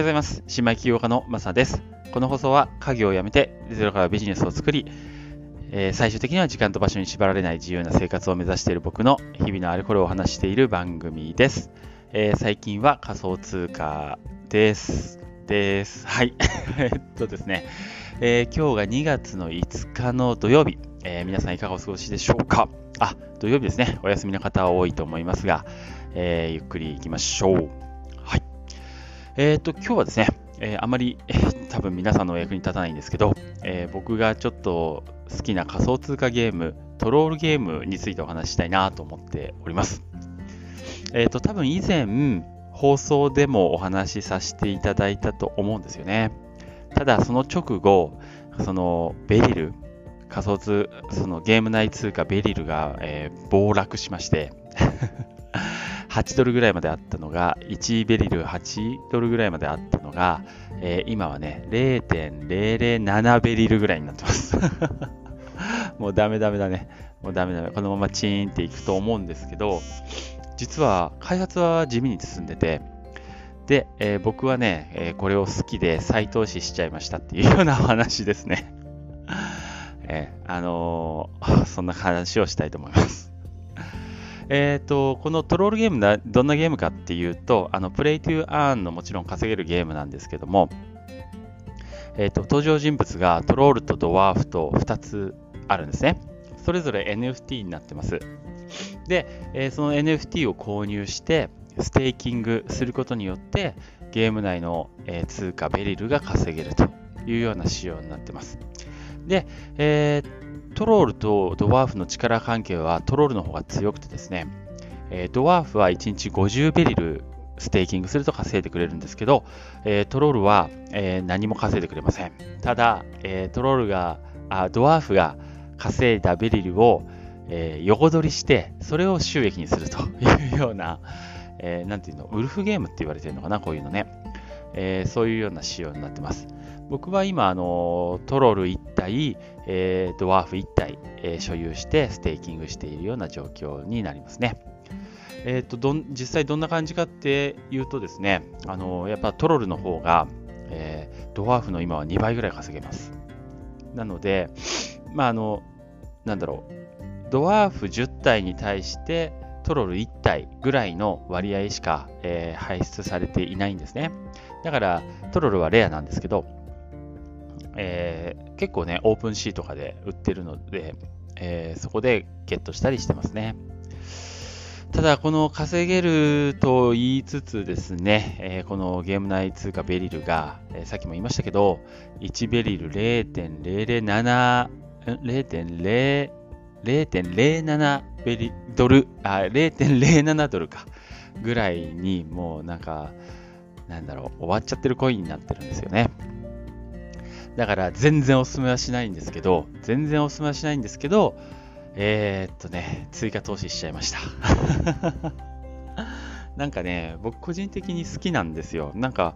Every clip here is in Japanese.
ようございます。新米起業家のマサです。この放送は家業を辞めてゼロからビジネスを作り、えー、最終的には時間と場所に縛られない自由な生活を目指している僕の日々のあれこれをお話している番組です。えー、最近は仮想通貨です。です。はい。えっとですね、えー、今日が2月の5日の土曜日、え皆さんいかがお過ごしでしょうか？あ、土曜日ですね。お休みの方は多いと思いますが、えゆっくり行きましょう。えっ、ー、と、今日はですね、えー、あまり、えー、多分皆さんのお役に立たないんですけど、え僕がちょっと好きな仮想通貨ゲーム、トロールゲームについてお話ししたいなと思っております。えっ、と、多分以前、放送でもお話しさせていただいたと思うんですよね。ただ、その直後、そのベリル、仮想通、そのゲーム内通貨ベリルが、え暴落しまして8ドルぐらいまであったのが、1ベリル8ドルぐらいまであったのが、えー、今はね、0.007ベリルぐらいになってます。もうダメダメだね。もうダメダメ。このままチーンっていくと思うんですけど、実は開発は地味に進んでて、で、えー、僕はね、えー、これを好きで再投資しちゃいましたっていうような話ですね。えー、あのそんな話をしたいと思います。え、ー、と、このトロールゲームだ、どんなゲームかっていうと、あの、 Play to Earn のもちろん稼げるゲームなんですけども、え、ー、と、登場人物がトロールとドワーフと2つあるんですね。それぞれ NFT になってます。で、えー、その NFT を購入して、ステーキングすることによって、ゲーム内の、え通貨ベリルが稼げるというような仕様になってます。で、えー、トロールとドワーフの力関係はトロールの方が強くてですね、えー、ドワーフは1日50ベリルステーキングすると稼いでくれるんですけど、えー、トロールは、えー、何も稼いでくれません。ただ、えトロールがあ、ドワーフが稼いだベリルを、え横取りして、それを収益にするというような、えなんていうの、ウルフゲームって言われてるのかな、こういうのね。えそういうような仕様になってます。僕は今、あのトロル1体、えー、ドワーフ1体、えー、所有してステーキングしているような状況になりますね。えーと、ど実際どんな感じかっていうとですね、あのやっぱトロルの方が、えー、ドワーフの今は2倍ぐらい稼げます。なので、まああの、なんだろう、ドワーフ10体に対してトロル1体ぐらいの割合しか、えー、排出されていないんですね。だからトロルはレアなんですけど、えー、結構ね、オープンシーとかで売ってるので、えー、そこでゲットしたりしてますね。ただ、この稼げると言いつつですね、えー、このゲーム内通貨ベリルが、えー、さっきも言いましたけど、1ベリル0.007、0.0、0.07ベリドル、あ、0.07ドルか、ぐらいにもうなんか、なんだろう、終わっちゃってるコインになってるんですよね。だから全然おすすめはしないんですけど、全然おすすめはしないんですけど、えー、っとね、追加投資しちゃいました。なんかね、僕個人的に好きなんですよ。なんか、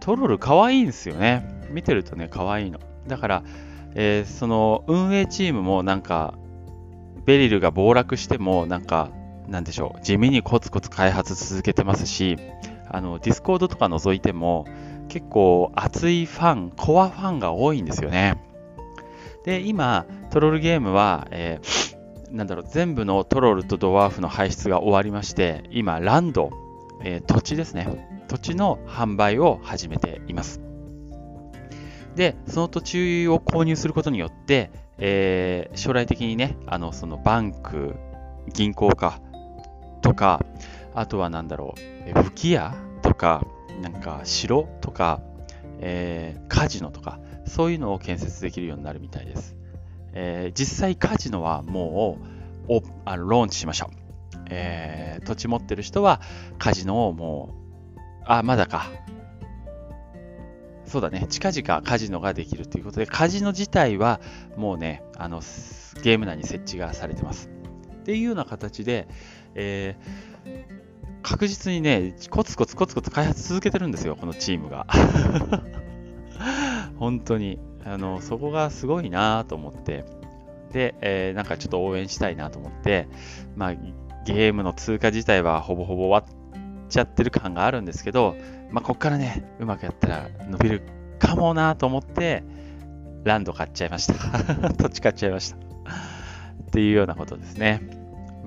トロル可愛いんですよね。見てるとね、可愛いの。だから、えー、その運営チームもなんか、ベリルが暴落しても、なんか、なんでしょう、地味にコツコツ開発続けてますし、あの、ディスコードとか覗いても、結構熱いファン、コアファンが多いんですよね。で、今、トロールゲームは、えー、なんだろう、全部のトロールとドワーフの排出が終わりまして、今、ランド、えー、土地ですね。土地の販売を始めています。で、その土地を購入することによって、えー、将来的にね、あの、そのバンク、銀行か、とか、あとは何だろう、吹き矢とか、なんか城とか、えー、カジノとか、そういうのを建設できるようになるみたいです。えー、実際カジノはもうおあのローンチしましょう。えー、土地持ってる人はカジノをもう、あ、まだか。そうだね、近々カジノができるということで、カジノ自体はもうね、あのゲーム内に設置がされてます。っていうような形で、えー確実にね、コツコツコツコツ開発続けてるんですよ、このチームが。本当に。あの、そこがすごいなと思って。で、えー、なんかちょっと応援したいなと思って、まあ、ゲームの通貨自体はほぼほぼ終わっちゃってる感があるんですけど、まあ、こっからね、うまくやったら伸びるかもなと思って、ランド買っちゃいました。土地買っちゃいました。っていうようなことですね。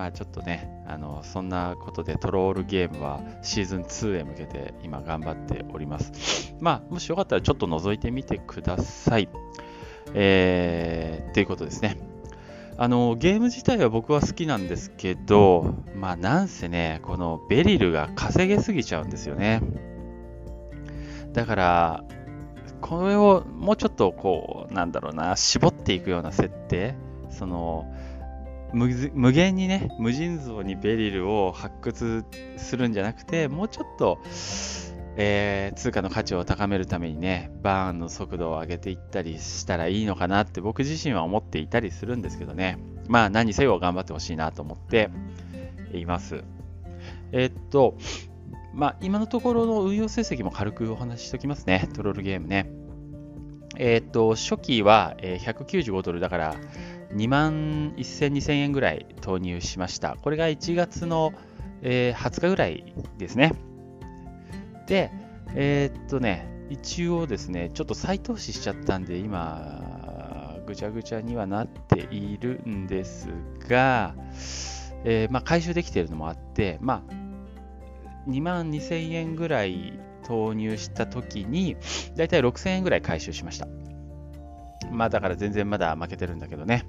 まあちょっとね、あのそんなことでトロールゲームはシーズン2へ向けて今頑張っております。まあもしよかったらちょっと覗いてみてください。えー、っていうことですね。あのゲーム自体は僕は好きなんですけど、まあなんせね、このベリルが稼げすぎちゃうんですよね。だから、これをもうちょっとこう、なんだろうな、絞っていくような設定、その、無限にね、無尽蔵にベリルを発掘するんじゃなくて、もうちょっと、えー、通貨の価値を高めるためにね、バーンの速度を上げていったりしたらいいのかなって僕自身は思っていたりするんですけどね。まあ何せよ頑張ってほしいなと思っています。えー、っと、まあ今のところの運用成績も軽くお話ししておきますね。トロールゲームね。えー、っと、初期は195ドルだから、2万1000、2000円ぐらい投入しました。これが1月の、えー、20日ぐらいですね。で、えー、っとね、一応ですね、ちょっと再投資しちゃったんで、今、ぐちゃぐちゃにはなっているんですが、えー、まあ、回収できているのもあって、まあ、2万2000円ぐらい投入した時に、だいたい6000円ぐらい回収しました。まあだから全然まだ負けてるんだけどね。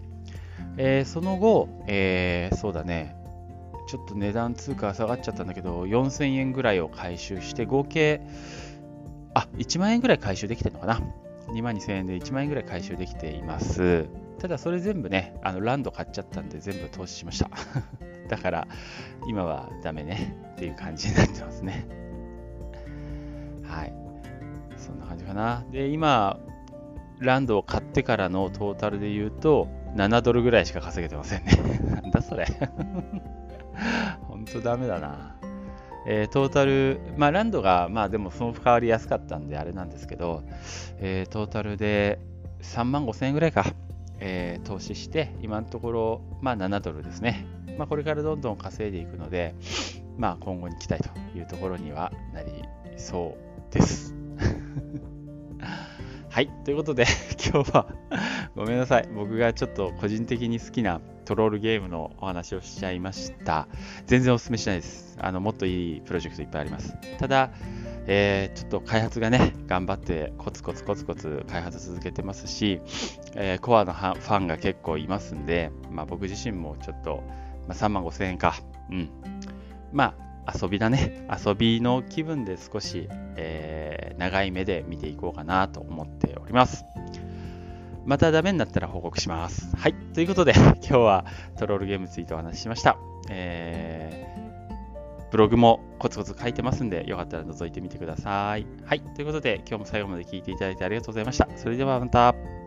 えー、その後、えー、そうだね、ちょっと値段通貨下がっちゃったんだけど、4000円ぐらいを回収して、合計、あ、1万円ぐらい回収できてるのかな。2万2000円で1万円ぐらい回収できています。ただそれ全部ね、あのランド買っちゃったんで全部投資しました。だから今はダメねっていう感じになってますね。はい。そんな感じかな。で、今、ランドを買ってからのトータルで言うと、7ドルぐらいしか稼げてませんね。なんだそれ。ほんとダメだな。えー、トータル、まあランドが、まあでもその代わり安かったんであれなんですけど、えー、トータルで3万5千円ぐらいか、えー、投資して、今のところ、まあ7ドルですね。まあこれからどんどん稼いでいくので、まあ今後に期待というところにはなりそうです。はい。ということで、今日はごめんなさい。僕がちょっと個人的に好きなトロールゲームのお話をしちゃいました。全然お勧めしないです。あの、もっといいプロジェクトいっぱいあります。ただ、えー、ちょっと開発がね、頑張ってコツコツコツコツ開発続けてますし、えー、コアのファンが結構いますんで、まあ、僕自身もちょっと、まあ、3万5千円か。うん。まあ、遊びだね。遊びの気分で少し、えー、長い目で見ていこうかなと思っております。またダメになったら報告します。はい。ということで、今日はトロールゲームについてお話ししました。えー、ブログもコツコツ書いてますんで、よかったら覗いてみてください。はい。ということで、今日も最後まで聞いていただいてありがとうございました。それではまた。